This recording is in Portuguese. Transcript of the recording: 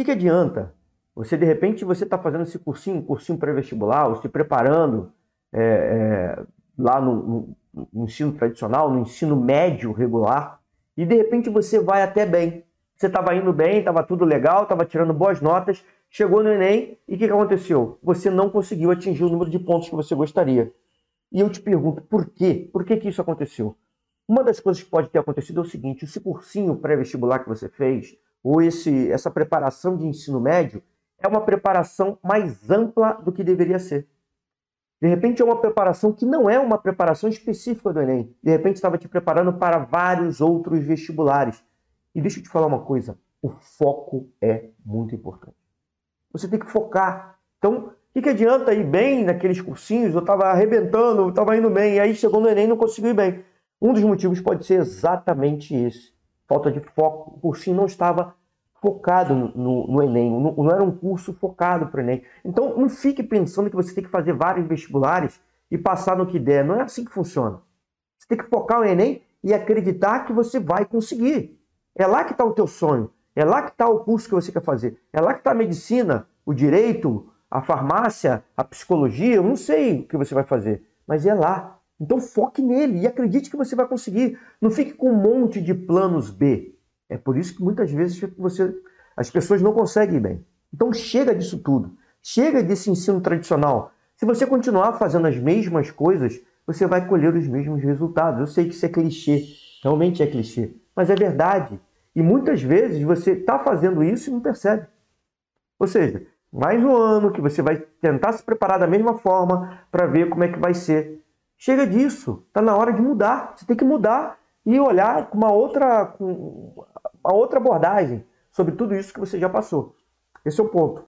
que, que adianta? Você, de repente, você está fazendo esse cursinho, cursinho pré-vestibular, ou se preparando é, é, lá no, no, no ensino tradicional, no ensino médio regular, e de repente você vai até bem. Você estava indo bem, estava tudo legal, estava tirando boas notas, chegou no Enem e o que, que aconteceu? Você não conseguiu atingir o número de pontos que você gostaria. E eu te pergunto, por quê? Por que, que isso aconteceu? Uma das coisas que pode ter acontecido é o seguinte: esse cursinho pré-vestibular que você fez, ou esse, essa preparação de ensino médio, é uma preparação mais ampla do que deveria ser. De repente é uma preparação que não é uma preparação específica do Enem. De repente estava te preparando para vários outros vestibulares. E deixa eu te falar uma coisa: o foco é muito importante. Você tem que focar. Então, o que, que adianta ir bem naqueles cursinhos? Eu estava arrebentando, eu estava indo bem, e aí chegou no Enem não conseguiu ir bem. Um dos motivos pode ser exatamente esse: falta de foco. O cursinho não estava focado no, no Enem, não, não, era um curso focado para o Enem. Então, não fique pensando que você tem que fazer vários vestibulares e passar no que der. Não é assim que funciona. Você tem que focar no Enem e acreditar que você vai conseguir. É lá que está o teu sonho. É lá que está o curso que você quer fazer. É lá que está a medicina, o direito, a farmácia, a psicologia. Eu não sei o que você vai fazer, mas é lá. Então foque nele e acredite que você vai conseguir. Não fique com um monte de planos B. É por isso que muitas vezes você, as pessoas não conseguem ir bem. Então chega disso tudo. Chega desse ensino tradicional. Se você continuar fazendo as mesmas coisas, você vai colher os mesmos resultados. Eu sei que isso é clichê, realmente é clichê, mas é verdade. E muitas vezes você está fazendo isso e não percebe. Ou seja, mais um ano que você vai tentar se preparar da mesma forma para ver como é que vai ser. Chega disso, está na hora de mudar. Você tem que mudar e olhar com uma outra, com uma outra abordagem sobre tudo isso que você já passou. Esse é o ponto.